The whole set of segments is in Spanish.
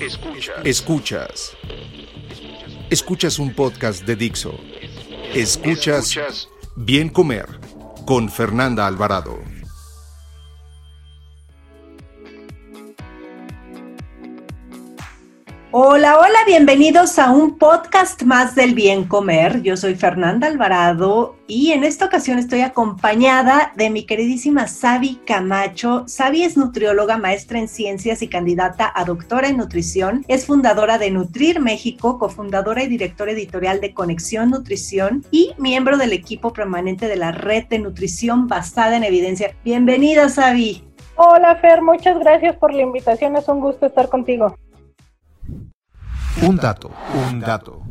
Escuchas. Escuchas. Escuchas un podcast de Dixo. Escuchas Bien Comer con Fernanda Alvarado. Hola, hola, bienvenidos a un podcast más del bien comer. Yo soy Fernanda Alvarado y en esta ocasión estoy acompañada de mi queridísima Sabi Camacho. Sabi es nutrióloga, maestra en ciencias y candidata a doctora en nutrición. Es fundadora de Nutrir México, cofundadora y directora editorial de Conexión Nutrición y miembro del equipo permanente de la red de nutrición basada en evidencia. Bienvenida, Sabi. Hola, Fer, muchas gracias por la invitación. Es un gusto estar contigo. Un dato, un dato.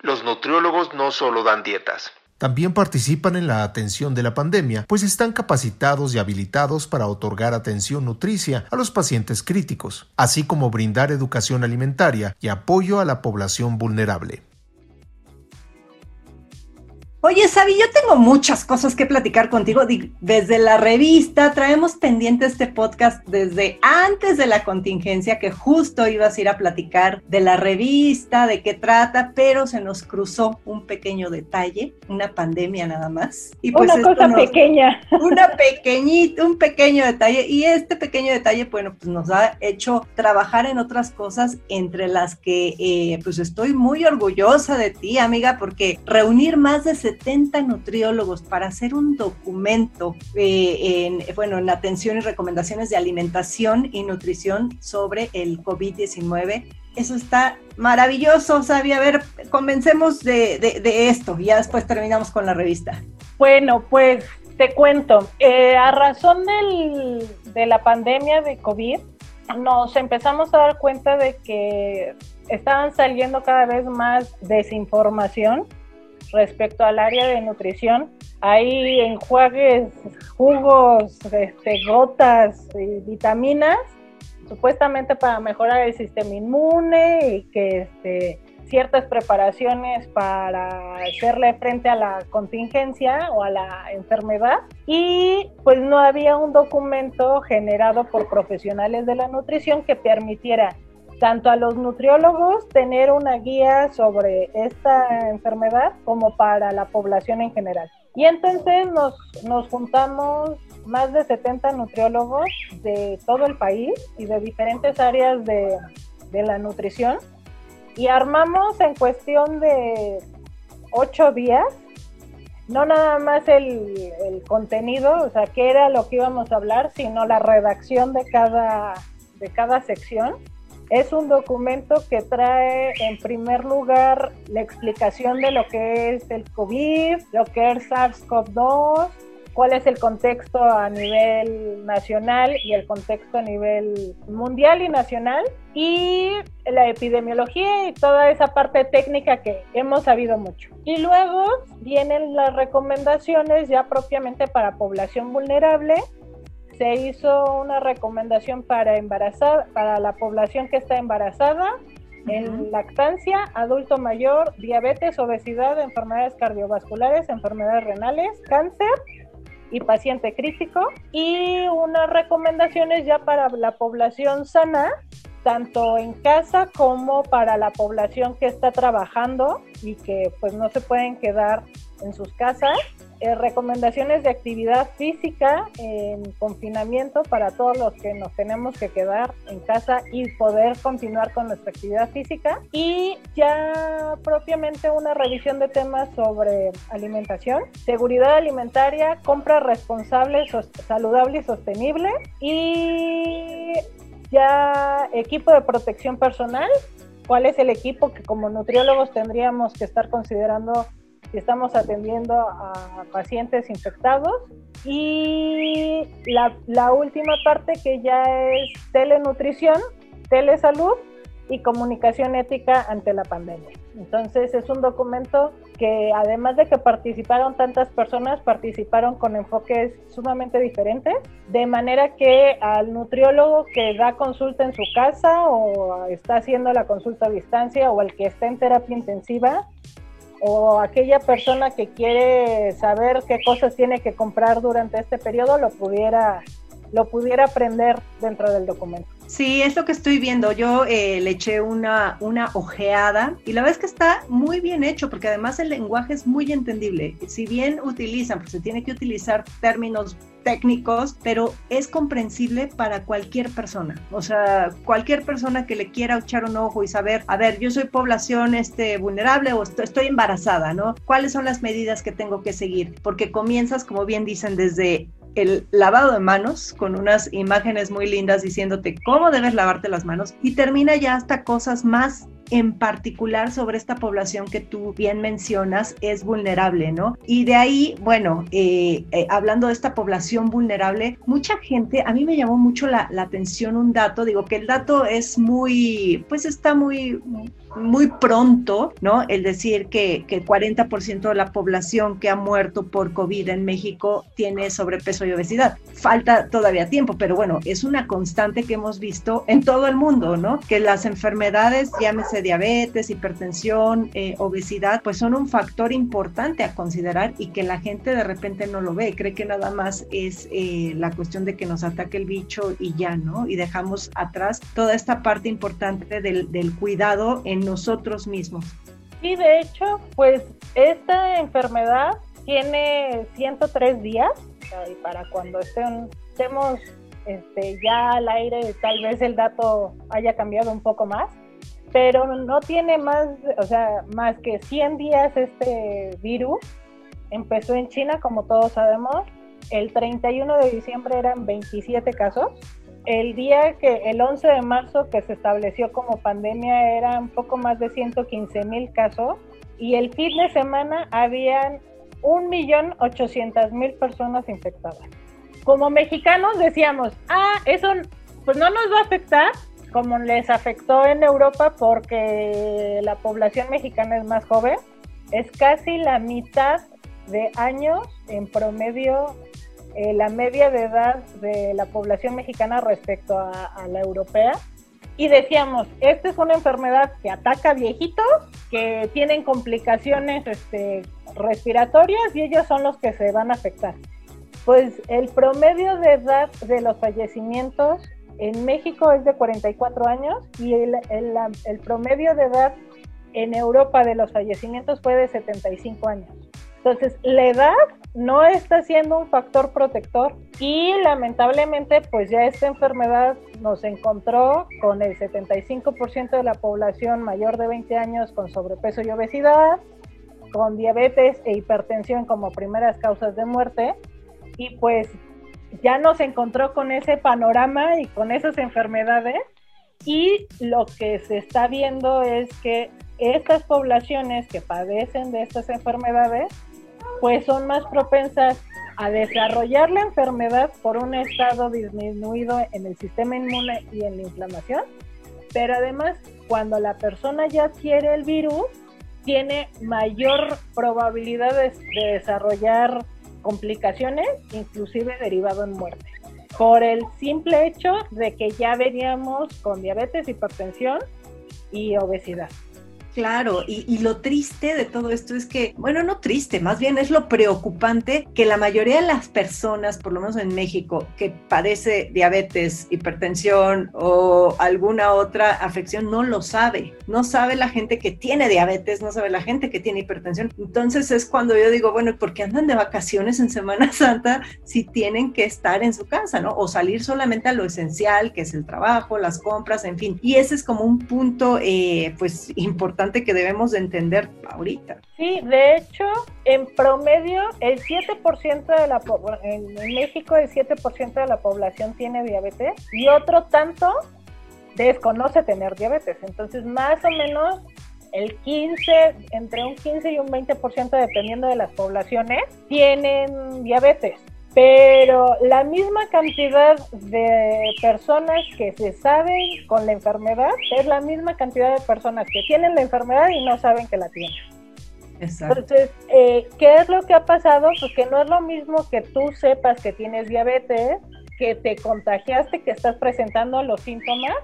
Los nutriólogos no solo dan dietas. También participan en la atención de la pandemia, pues están capacitados y habilitados para otorgar atención nutricia a los pacientes críticos, así como brindar educación alimentaria y apoyo a la población vulnerable. Oye, Sabi, yo tengo muchas cosas que platicar contigo. Desde la revista, traemos pendiente este podcast desde antes de la contingencia, que justo ibas a ir a platicar de la revista, de qué trata, pero se nos cruzó un pequeño detalle, una pandemia nada más. Y pues una cosa pequeña. Una pequeñita, un pequeño detalle. Y este pequeño detalle, bueno, pues nos ha hecho trabajar en otras cosas, entre las que eh, pues estoy muy orgullosa de ti, amiga, porque reunir más de 70 nutriólogos para hacer un documento eh, en, bueno, en atención y recomendaciones de alimentación y nutrición sobre el COVID-19. Eso está maravilloso, Sabi. A ver, comencemos de, de, esto ya después terminamos con la revista. Bueno, pues te cuento. Eh, a razón del, de la pandemia de COVID, nos empezamos a dar cuenta de que estaban saliendo cada vez más desinformación respecto al área de nutrición. Hay enjuagues, jugos, este, gotas y vitaminas, supuestamente para mejorar el sistema inmune y que este, ciertas preparaciones para hacerle frente a la contingencia o a la enfermedad y pues no había un documento generado por profesionales de la nutrición que permitiera tanto a los nutriólogos tener una guía sobre esta enfermedad como para la población en general. Y entonces nos, nos juntamos más de 70 nutriólogos de todo el país y de diferentes áreas de, de la nutrición y armamos en cuestión de ocho días, no nada más el, el contenido, o sea, qué era lo que íbamos a hablar, sino la redacción de cada, de cada sección es un documento que trae en primer lugar la explicación de lo que es el COVID, lo que es SARS-CoV-2, cuál es el contexto a nivel nacional y el contexto a nivel mundial y nacional, y la epidemiología y toda esa parte técnica que hemos sabido mucho. Y luego vienen las recomendaciones ya propiamente para población vulnerable, se hizo una recomendación para embarazada, para la población que está embarazada, en lactancia, adulto mayor, diabetes, obesidad, enfermedades cardiovasculares, enfermedades renales, cáncer y paciente crítico. Y unas recomendaciones ya para la población sana, tanto en casa como para la población que está trabajando y que pues no se pueden quedar en sus casas. Eh, recomendaciones de actividad física en confinamiento para todos los que nos tenemos que quedar en casa y poder continuar con nuestra actividad física. Y ya propiamente una revisión de temas sobre alimentación, seguridad alimentaria, compra responsable, saludable y sostenible. Y ya equipo de protección personal, cuál es el equipo que como nutriólogos tendríamos que estar considerando si estamos atendiendo a pacientes infectados y la última parte que ya es telenutrición, telesalud y comunicación ética ante la pandemia. Entonces es un documento que además de que participaron tantas personas, participaron con enfoques sumamente diferentes, de manera que al nutriólogo que da consulta en su casa o está haciendo la consulta a distancia o al que está en terapia intensiva o aquella persona que quiere saber qué cosas tiene que comprar durante este periodo lo pudiera lo pudiera aprender dentro del documento. Sí, es lo que estoy viendo. Yo eh, le eché una, una ojeada y la verdad es que está muy bien hecho porque además el lenguaje es muy entendible. Si bien utilizan, pues se tiene que utilizar términos técnicos, pero es comprensible para cualquier persona. O sea, cualquier persona que le quiera echar un ojo y saber, a ver, yo soy población este, vulnerable o estoy embarazada, ¿no? ¿Cuáles son las medidas que tengo que seguir? Porque comienzas, como bien dicen, desde el lavado de manos con unas imágenes muy lindas diciéndote cómo debes lavarte las manos y termina ya hasta cosas más en particular sobre esta población que tú bien mencionas es vulnerable, ¿no? Y de ahí, bueno, eh, eh, hablando de esta población vulnerable, mucha gente, a mí me llamó mucho la, atención un dato, digo que el dato es muy, pues está muy pronto, ¿no? El decir que, que 40% de la población que ha muerto por COVID en México tiene sobrepeso y obesidad. Falta todavía tiempo, pero bueno, es una constante que hemos visto en todo el mundo, ¿no? Que las enfermedades, llámese diabetes, hipertensión, eh, obesidad, pues son un factor importante a considerar y que la gente de repente no lo ve, cree que nada más es eh, la cuestión de que nos ataque el bicho y ya, ¿no? Y dejamos atrás toda esta parte importante del, del cuidado en nosotros mismos. Sí, de hecho, pues esta enfermedad tiene 103 días y para cuando estén, estemos este, ya al aire, tal vez el dato haya cambiado un poco más, pero no tiene más, o sea, más que 100 días este virus. Empezó en China, como todos sabemos. El 31 de diciembre eran 27 casos el día que, el 11 de marzo que se estableció como pandemia eran poco más de 115 mil casos y el fin de semana habían 1.800.000 personas infectadas. Como mexicanos decíamos, ah, eso pues no nos va a afectar como les afectó en Europa porque la población mexicana es más joven, es casi la mitad de años en promedio eh, la media de edad de la población mexicana respecto a, la europea. Y decíamos, esta es una enfermedad que ataca a viejitos, que tienen complicaciones este, respiratorias y ellos son los que se van a afectar. Pues el promedio de edad de los fallecimientos en México es de 44 años y el, el promedio de edad en Europa de los fallecimientos fue de 75 años. Entonces, la edad no está siendo un factor protector y lamentablemente pues ya esta enfermedad nos encontró con el 75% de la población mayor de 20 años con sobrepeso y obesidad, con diabetes e hipertensión como primeras causas de muerte. Y pues ya nos encontró con ese panorama y con esas enfermedades. Y lo que se está viendo es que estas poblaciones que padecen de estas enfermedades pues son más propensas a desarrollar la enfermedad por un estado disminuido en el sistema inmune y en la inflamación, pero además cuando la persona ya adquiere el virus, tiene mayor probabilidad de, desarrollar complicaciones, inclusive derivado en muerte, por el simple hecho de que ya veníamos con diabetes, hipertensión y obesidad. Claro, y, lo triste de todo esto es que, bueno, no triste, más bien es lo preocupante que la mayoría de las personas, por lo menos en México, que padece diabetes, hipertensión o alguna otra afección, no lo sabe. No sabe la gente que tiene diabetes, no sabe la gente que tiene hipertensión. Entonces es cuando yo digo, bueno, ¿por qué andan de vacaciones en Semana Santa si tienen que estar en su casa, ¿no? O salir solamente a lo esencial, que es el trabajo, las compras, en fin. Y ese es como un punto, eh, pues, importante que debemos de entender ahorita. Sí, de hecho, en promedio, el 7% de la en México el 7% de la población tiene diabetes y otro tanto desconoce tener diabetes. Entonces, más o menos el 15, entre un 15 y un 20% dependiendo de las poblaciones, tienen diabetes. Pero la misma cantidad de personas que se saben con la enfermedad es la misma cantidad de personas que tienen la enfermedad y no saben que la tienen. Entonces, eh, ¿qué es lo que ha pasado? Pues que no es lo mismo que tú sepas que tienes diabetes, que te contagiaste, que estás presentando los síntomas,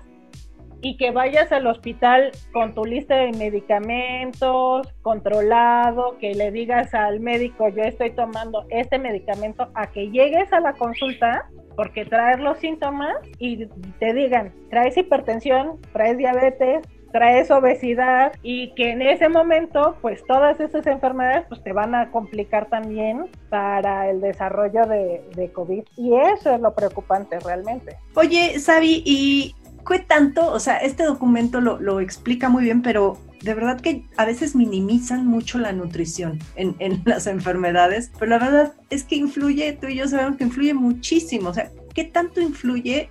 y que vayas al hospital con tu lista de medicamentos controlado, que le digas al médico, yo estoy tomando este medicamento, a que llegues a la consulta porque traes los síntomas y te digan, traes hipertensión, traes diabetes, traes obesidad y que en ese momento pues todas esas enfermedades pues te van a complicar también para el desarrollo de, de COVID y eso es lo preocupante realmente. Oye, Sabi, y ¿Qué tanto? O sea, este documento lo, explica muy bien, pero de verdad que a veces minimizan mucho la nutrición en, las enfermedades, pero la verdad es que influye, tú y yo sabemos que influye muchísimo. O sea, ¿qué tanto influye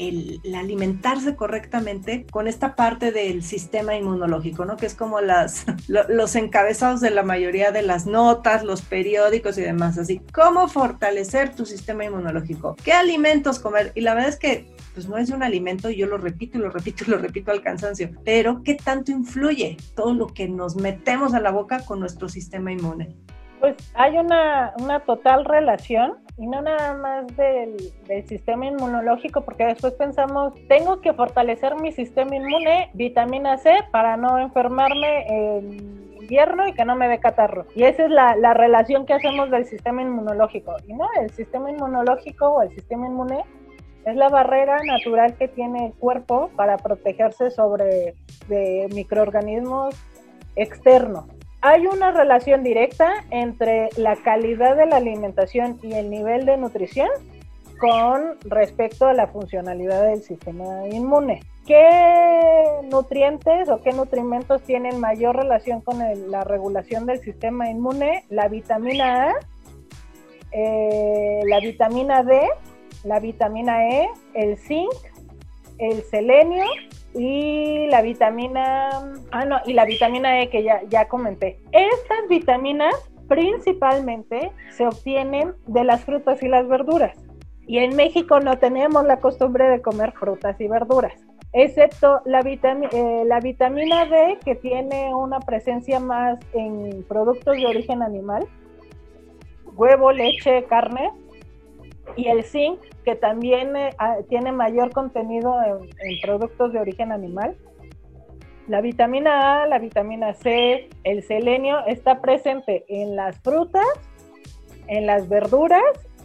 el, alimentarse correctamente con esta parte del sistema inmunológico, ¿no? Que es como las, los encabezados de la mayoría de las notas, los periódicos y demás. Así, ¿cómo fortalecer tu sistema inmunológico? ¿Qué alimentos comer? Y la verdad es que pues no es un alimento, yo lo repito y lo repito y lo repito al cansancio, pero ¿qué tanto influye todo lo que nos metemos a la boca con nuestro sistema inmune? Pues hay una, una total relación y no nada más del, del, sistema inmunológico, porque después pensamos, tengo que fortalecer mi sistema inmune, vitamina C, para no enfermarme en invierno y que no me dé catarro. Y esa es la, la relación que hacemos del sistema inmunológico. Y no, el sistema inmunológico o el sistema inmune es la barrera natural que tiene el cuerpo para protegerse sobre de microorganismos externos. Hay una relación directa entre la calidad de la alimentación y el nivel de nutrición con respecto a la funcionalidad del sistema inmune. ¿Qué nutrientes o qué nutrimentos tienen mayor relación con la regulación del sistema inmune? La vitamina A, eh, la vitamina D la vitamina E, el zinc, el selenio y la vitamina, ah no, y la vitamina E que ya, ya comenté. Estas vitaminas principalmente se obtienen de las frutas y las verduras. Y en México no tenemos la costumbre de comer frutas y verduras, excepto la, eh, la vitamina D que tiene una presencia más en productos de origen animal, huevo, leche, carne, y el zinc, que también eh, ah, tiene mayor contenido en, productos de origen animal. La vitamina A, la vitamina C, el selenio está presente en las frutas, en las verduras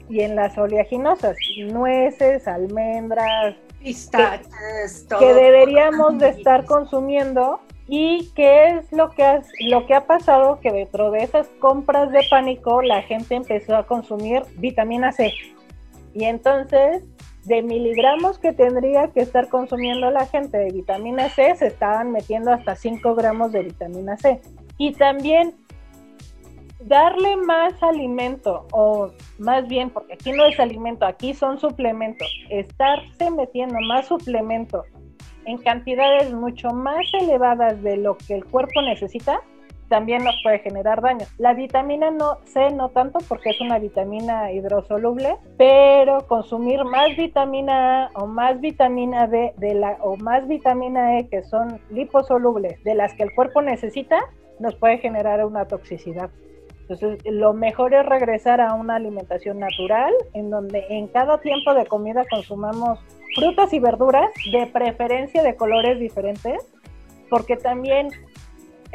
y en las oleaginosas, nueces, almendras, pistaches, que, que deberíamos de estar consumiendo ¿Y qué es lo que, lo que ha pasado? Que dentro de esas compras de pánico la gente empezó a consumir vitamina C. Y entonces, de miligramos que tendría que estar consumiendo la gente de vitamina C, se estaban metiendo hasta 5 gramos de vitamina C. Y también darle más alimento, o más bien, porque aquí no es alimento, aquí son suplementos, estarse metiendo más suplementos en cantidades mucho más elevadas de lo que el cuerpo necesita, también nos puede generar daño. La vitamina no, C no tanto porque es una vitamina hidrosoluble, pero consumir más vitamina A o más vitamina la, o más vitamina E que son liposolubles de las que el cuerpo necesita, nos puede generar una toxicidad. Entonces, lo mejor es regresar a una alimentación natural, en donde en cada tiempo de comida consumamos frutas y verduras, de preferencia de colores diferentes, porque también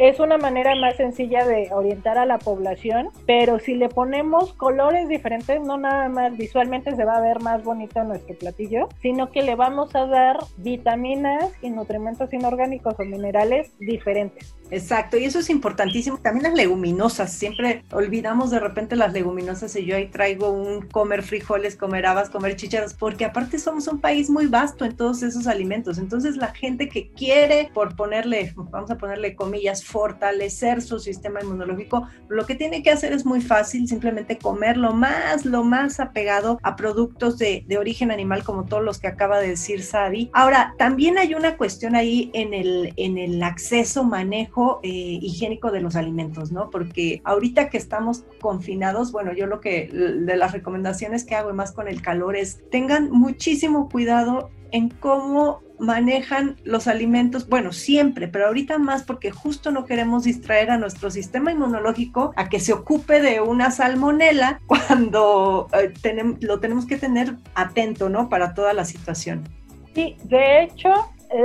es una manera más sencilla de orientar a la población, pero si le ponemos colores diferentes, no nada más visualmente se va a ver más bonito nuestro platillo, sino que le vamos a dar vitaminas y nutrimentos inorgánicos o minerales diferentes. Exacto, y eso es importantísimo. También las leguminosas, siempre olvidamos de repente las leguminosas y yo ahí traigo un comer frijoles, comer habas, comer chícharos, porque aparte somos un país muy vasto en todos esos alimentos. Entonces la gente que quiere, por ponerle, vamos a ponerle comillas, fortalecer su sistema inmunológico, lo que tiene que hacer es muy fácil, simplemente comer lo más, lo más apegado a productos de, de origen animal, como todos los que acaba de decir Sadi. Ahora, también hay una cuestión ahí en el, en el acceso, manejo eh, higiénico de los alimentos, ¿no? Porque ahorita que estamos confinados, bueno, yo lo que de las recomendaciones que hago más con el calor es tengan muchísimo cuidado en cómo manejan los alimentos, bueno, siempre, pero ahorita más porque justo no queremos distraer a nuestro sistema inmunológico a que se ocupe de una salmonela cuando eh, lo tenemos que tener atento, ¿no? Para toda la situación. Sí, de hecho,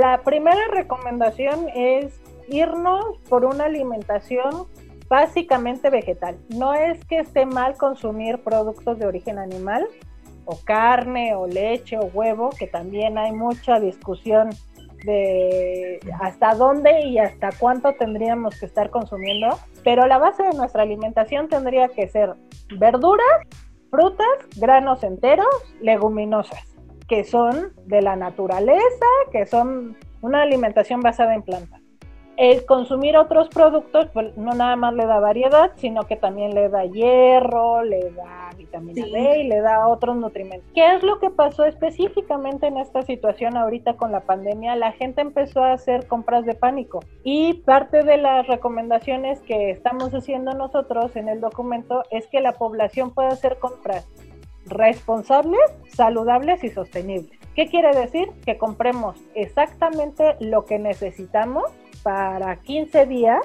la primera recomendación es irnos por una alimentación básicamente vegetal. No es que esté mal consumir productos de origen animal, o carne, o leche, o huevo, que también hay mucha discusión de hasta dónde y hasta cuánto tendríamos que estar consumiendo, pero la base de nuestra alimentación tendría que ser verduras, frutas, granos enteros, leguminosas, que son de la naturaleza, que son una alimentación basada en plantas el consumir otros productos pues, no nada más le da variedad, sino que también le da hierro, le da vitamina D y le da otros nutrimentos. ¿Qué es lo que pasó específicamente en esta situación ahorita con la pandemia? La gente empezó a hacer compras de pánico y parte de las recomendaciones que estamos haciendo nosotros en el documento es que la población pueda hacer compras responsables, saludables y sostenibles. ¿Qué quiere decir? Que compremos exactamente lo que necesitamos para 15 días,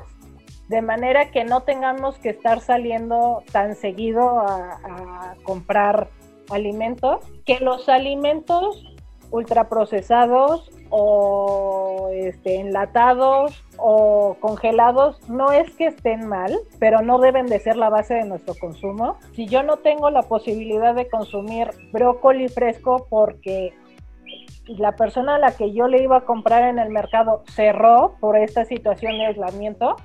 de manera que no tengamos que estar saliendo tan seguido a, comprar alimentos, que los alimentos ultraprocesados o este, enlatados o congelados no es que estén mal, pero no deben de ser la base de nuestro consumo. Si yo no tengo la posibilidad de consumir brócoli fresco porque la persona a la que yo le iba a comprar en el mercado cerró por esta situación de aislamiento,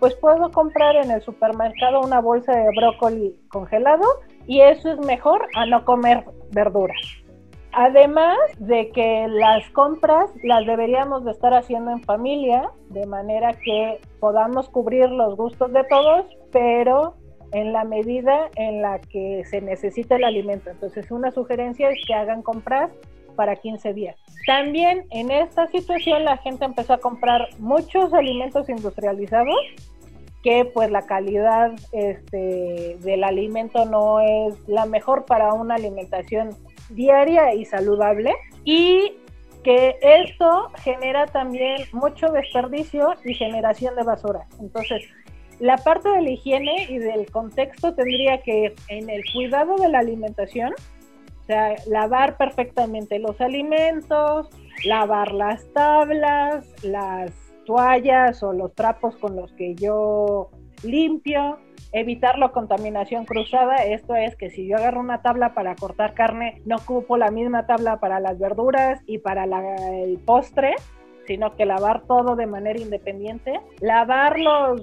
pues puedo comprar en el supermercado una bolsa de brócoli congelado y eso es mejor a no comer verduras. Además de que las compras las deberíamos de estar haciendo en familia, de manera que podamos cubrir los gustos de todos, pero en la medida en la que se necesita el alimento. Entonces, una sugerencia es que hagan compras para 15 días. También en esta situación la gente empezó a comprar muchos alimentos industrializados que pues la calidad este, del alimento no es la mejor para una alimentación diaria y saludable y que esto genera también mucho desperdicio y generación de basura. Entonces, la parte de la higiene y del contexto tendría que en el cuidado de la alimentación o sea, lavar perfectamente los alimentos, lavar las tablas, las toallas o los trapos con los que yo limpio, evitar la contaminación cruzada. Esto es que si yo agarro una tabla para cortar carne, no ocupo la misma tabla para las verduras y para el postre, sino que lavar todo de manera independiente. Lavar los,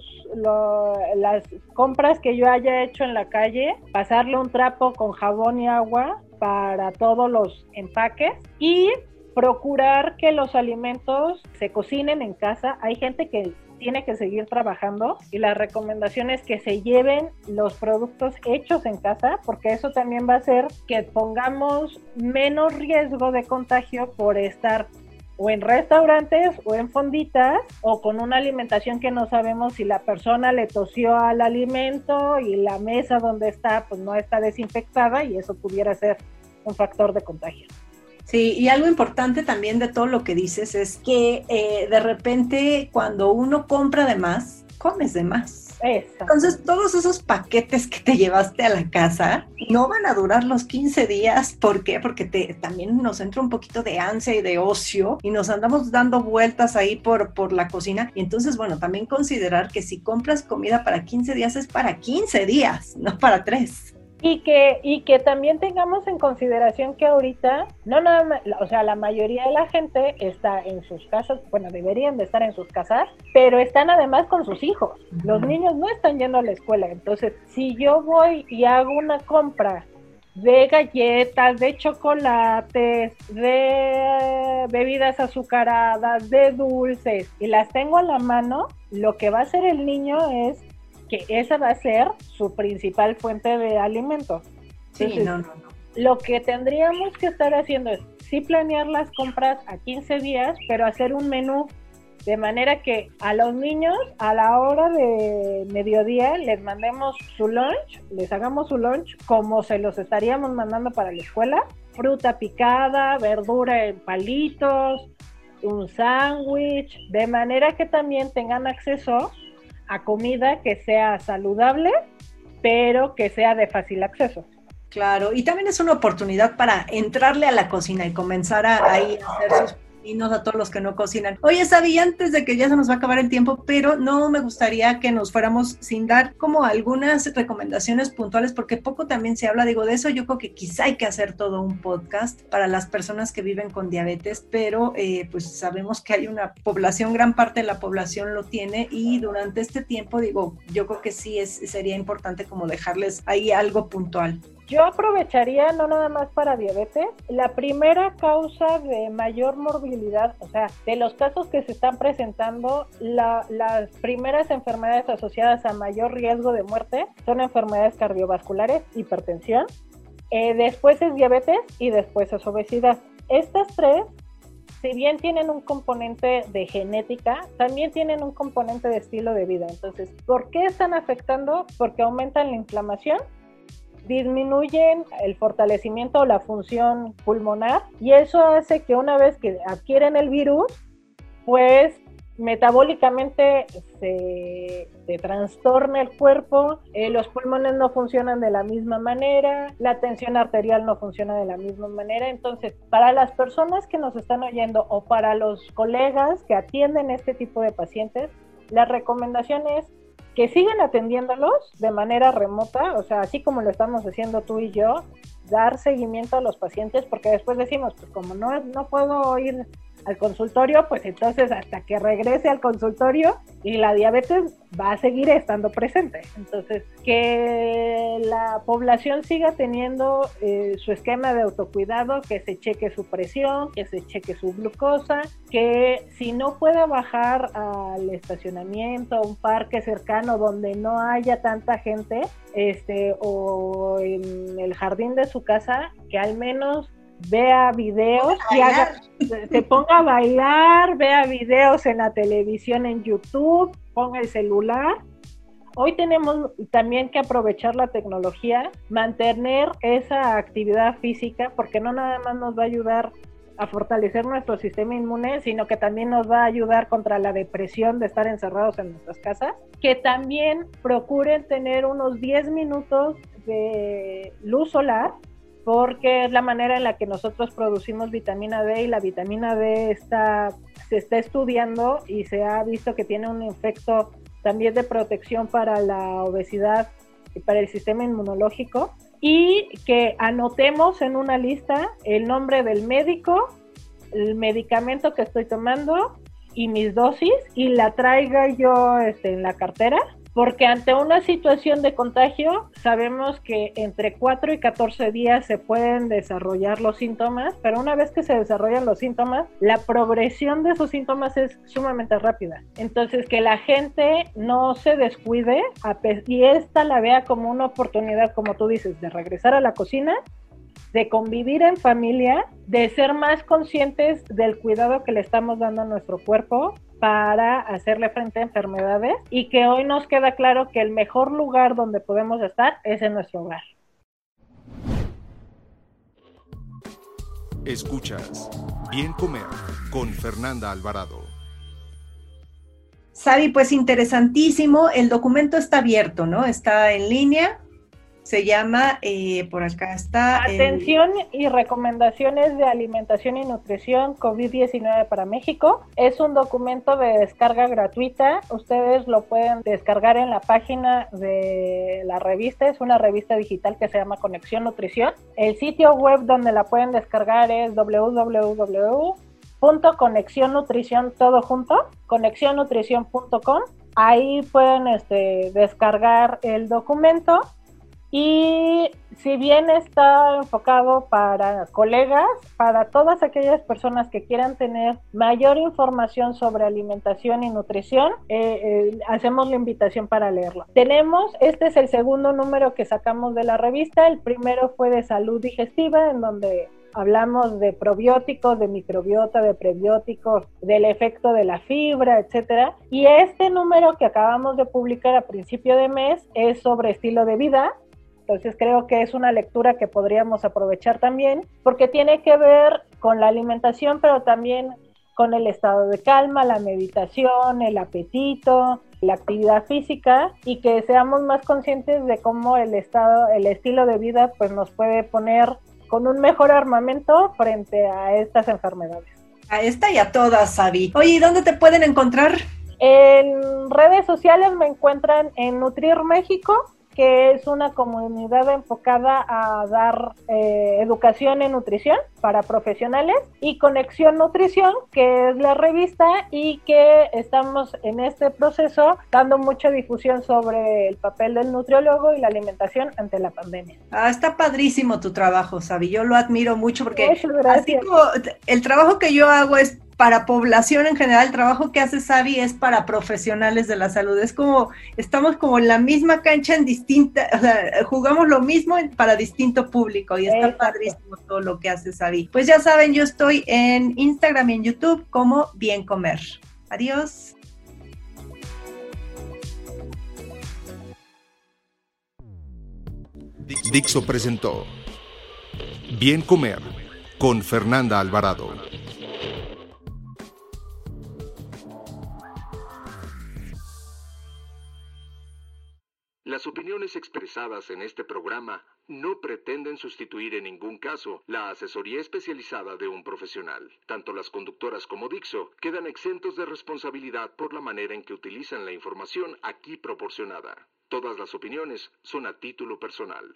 las compras que yo haya hecho en la calle, pasarle un trapo con jabón y agua para todos los empaques y procurar que los alimentos se cocinen en casa. Hay gente que tiene que seguir trabajando y la recomendación es que se lleven los productos hechos en casa porque eso también va a hacer que pongamos menos riesgo de contagio por estar o en restaurantes o en fonditas o con una alimentación que no sabemos si la persona le tosió al alimento y la mesa donde está pues no está desinfectada y eso pudiera ser un factor de contagio. Sí, y algo importante también de todo lo que dices es que eh, de repente cuando uno compra de más, comes de más. Entonces, todos esos paquetes que te llevaste a la casa no van a durar los 15 días. ¿Por qué? Porque te, también nos entra un poquito de ansia y de ocio y nos andamos dando vueltas ahí por, por la cocina. Y entonces, bueno, también considerar que si compras comida para 15 días es para 15 días, no para 3. Y que, y que también tengamos en consideración que ahorita, no nada más, o sea, la mayoría de la gente está en sus casas, bueno, deberían de estar en sus casas, pero están además con sus hijos. Los niños no están yendo a la escuela. Entonces, si yo voy y hago una compra de galletas, de chocolates, de bebidas azucaradas, de dulces, y las tengo a la mano, lo que va a hacer el niño es que esa va a ser su principal fuente de alimento. Sí, no, no, no. Lo que tendríamos que estar haciendo es sí planear las compras a 15 días, pero hacer un menú De manera que a los niños a la hora de mediodía les mandemos su lunch, les hagamos su lunch como se los estaríamos mandando para la escuela. Fruta picada, verdura en palitos, un sándwich, de manera que también tengan acceso a comida que sea saludable, pero que sea de fácil acceso. Claro, y también es una oportunidad para entrarle a la cocina y comenzar a, ahí hacer sus nos a todos los que no cocinan. Oye, Sabi, antes de que ya se nos va a acabar el tiempo, pero no me gustaría que nos fuéramos sin dar como algunas recomendaciones puntuales, porque poco también se habla, digo, de eso yo creo que quizá hay que hacer todo un podcast para las personas que viven con diabetes, pero eh, pues sabemos que hay una población, gran parte de la población lo tiene y durante este tiempo, digo, yo creo que sí es, sería importante como dejarles ahí algo puntual. Yo aprovecharía no nada más para diabetes, la primera causa de mayor morbilidad, o sea, de los casos que se están presentando, las primeras enfermedades asociadas a mayor riesgo de muerte son enfermedades cardiovasculares, hipertensión, eh, después es diabetes y después es obesidad. Estas tres si bien tienen un componente de genética, también tienen un componente de estilo de vida. Entonces, ¿por qué están afectando? Porque aumentan la inflamación disminuyen el fortalecimiento o la función pulmonar y eso hace que una vez que adquieren el virus, pues metabólicamente se, se trastorna el cuerpo, eh, los pulmones no funcionan de la misma manera, la tensión arterial no funciona de la misma manera. Entonces, para las personas que nos están oyendo o para los colegas que atienden este tipo de pacientes, la recomendación es que sigan atendiéndolos de manera remota, o sea, así como lo estamos haciendo tú y yo, dar seguimiento a los pacientes, porque después decimos, pues como no, no puedo ir al consultorio, pues entonces hasta que regrese al consultorio y la diabetes va a seguir estando presente. Entonces, que la población siga teniendo eh, su esquema de autocuidado, que se cheque su presión, que se cheque su glucosa, que si no puede bajar al estacionamiento, a un parque cercano donde no haya tanta gente, este, o en el jardín de su casa, que al menos vea videos y haga, se ponga a bailar, vea videos en la televisión, en YouTube, ponga el celular. Hoy tenemos también que aprovechar la tecnología, mantener esa actividad física, porque no nada más nos va a ayudar a fortalecer nuestro sistema inmune, sino que también nos va a ayudar contra la depresión de estar encerrados en nuestras casas. Que también procuren tener unos 10 minutos de luz solar porque es la manera en la que nosotros producimos vitamina D y la vitamina D está, se está estudiando y se ha visto que tiene un efecto también de protección para la obesidad y para el sistema inmunológico. Y que anotemos en una lista el nombre del médico, el medicamento que estoy tomando y mis dosis y la traiga yo este, en la cartera porque ante una situación de contagio sabemos que entre 4 y 14 días se pueden desarrollar los síntomas, pero una vez que se desarrollan los síntomas, la progresión de esos síntomas es sumamente rápida. Entonces, que la gente no se descuide y esta la vea como una oportunidad, como tú dices, de regresar a la cocina de convivir en familia, de ser más conscientes del cuidado que le estamos dando a nuestro cuerpo para hacerle frente a enfermedades y que hoy nos queda claro que el mejor lugar donde podemos estar es en nuestro hogar. Escuchas Bien Comer con Fernanda Alvarado. Sabi, pues interesantísimo. El documento está abierto, ¿no? Está en línea se llama, eh, por acá está. Atención y recomendaciones de alimentación y nutrición COVID-19 para México. Es un documento de descarga gratuita. Ustedes lo pueden descargar en la página de la revista. Es una revista digital que se llama Conexión Nutrición. El sitio web donde la pueden descargar es www.conexionnutrición todo junto, conexionnutrición.com. Ahí pueden este, descargar el documento y si bien está enfocado para colegas, para todas aquellas personas que quieran tener mayor información sobre alimentación y nutrición, eh, eh, hacemos la invitación para leerlo. Tenemos, este es el segundo número que sacamos de la revista, el primero fue de salud digestiva, en donde hablamos de probióticos, de microbiota, de prebióticos, del efecto de la fibra, etcétera. Y este número que acabamos de publicar a principio de mes es sobre estilo de vida. Entonces creo que es una lectura que podríamos aprovechar también porque tiene que ver con la alimentación, pero también con el estado de calma, la meditación, el apetito, la actividad física y que seamos más conscientes de cómo el estado, el estilo de vida pues nos puede poner con un mejor armamento frente a estas enfermedades. A esta y a todas, Sabi. Oye, ¿y dónde te pueden encontrar? En redes sociales me encuentran en Nutrir México que es una comunidad enfocada a dar eh, educación en nutrición para profesionales y Conexión Nutrición, que es la revista y que estamos en este proceso dando mucha difusión sobre el papel del nutriólogo y la alimentación ante la pandemia. Ah, está padrísimo tu trabajo, Sabi. Yo lo admiro mucho porque así como el trabajo que yo hago es para población en general, el trabajo que hace Savi es para profesionales de la salud. Es como, estamos como en la misma cancha en distinta, o sea, jugamos lo mismo para distinto público y está padrísimo todo lo que hace Savi. Pues ya saben, yo estoy en Instagram y en YouTube como Bien Comer. Adiós. Dixo presentó Bien Comer con Fernanda Alvarado. Las opiniones expresadas en este programa no pretenden sustituir en ningún caso la asesoría especializada de un profesional. Tanto las conductoras como Dixo quedan exentos de responsabilidad por la manera en que utilizan la información aquí proporcionada. Todas las opiniones son a título personal.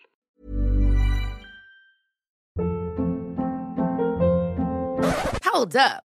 Hold up.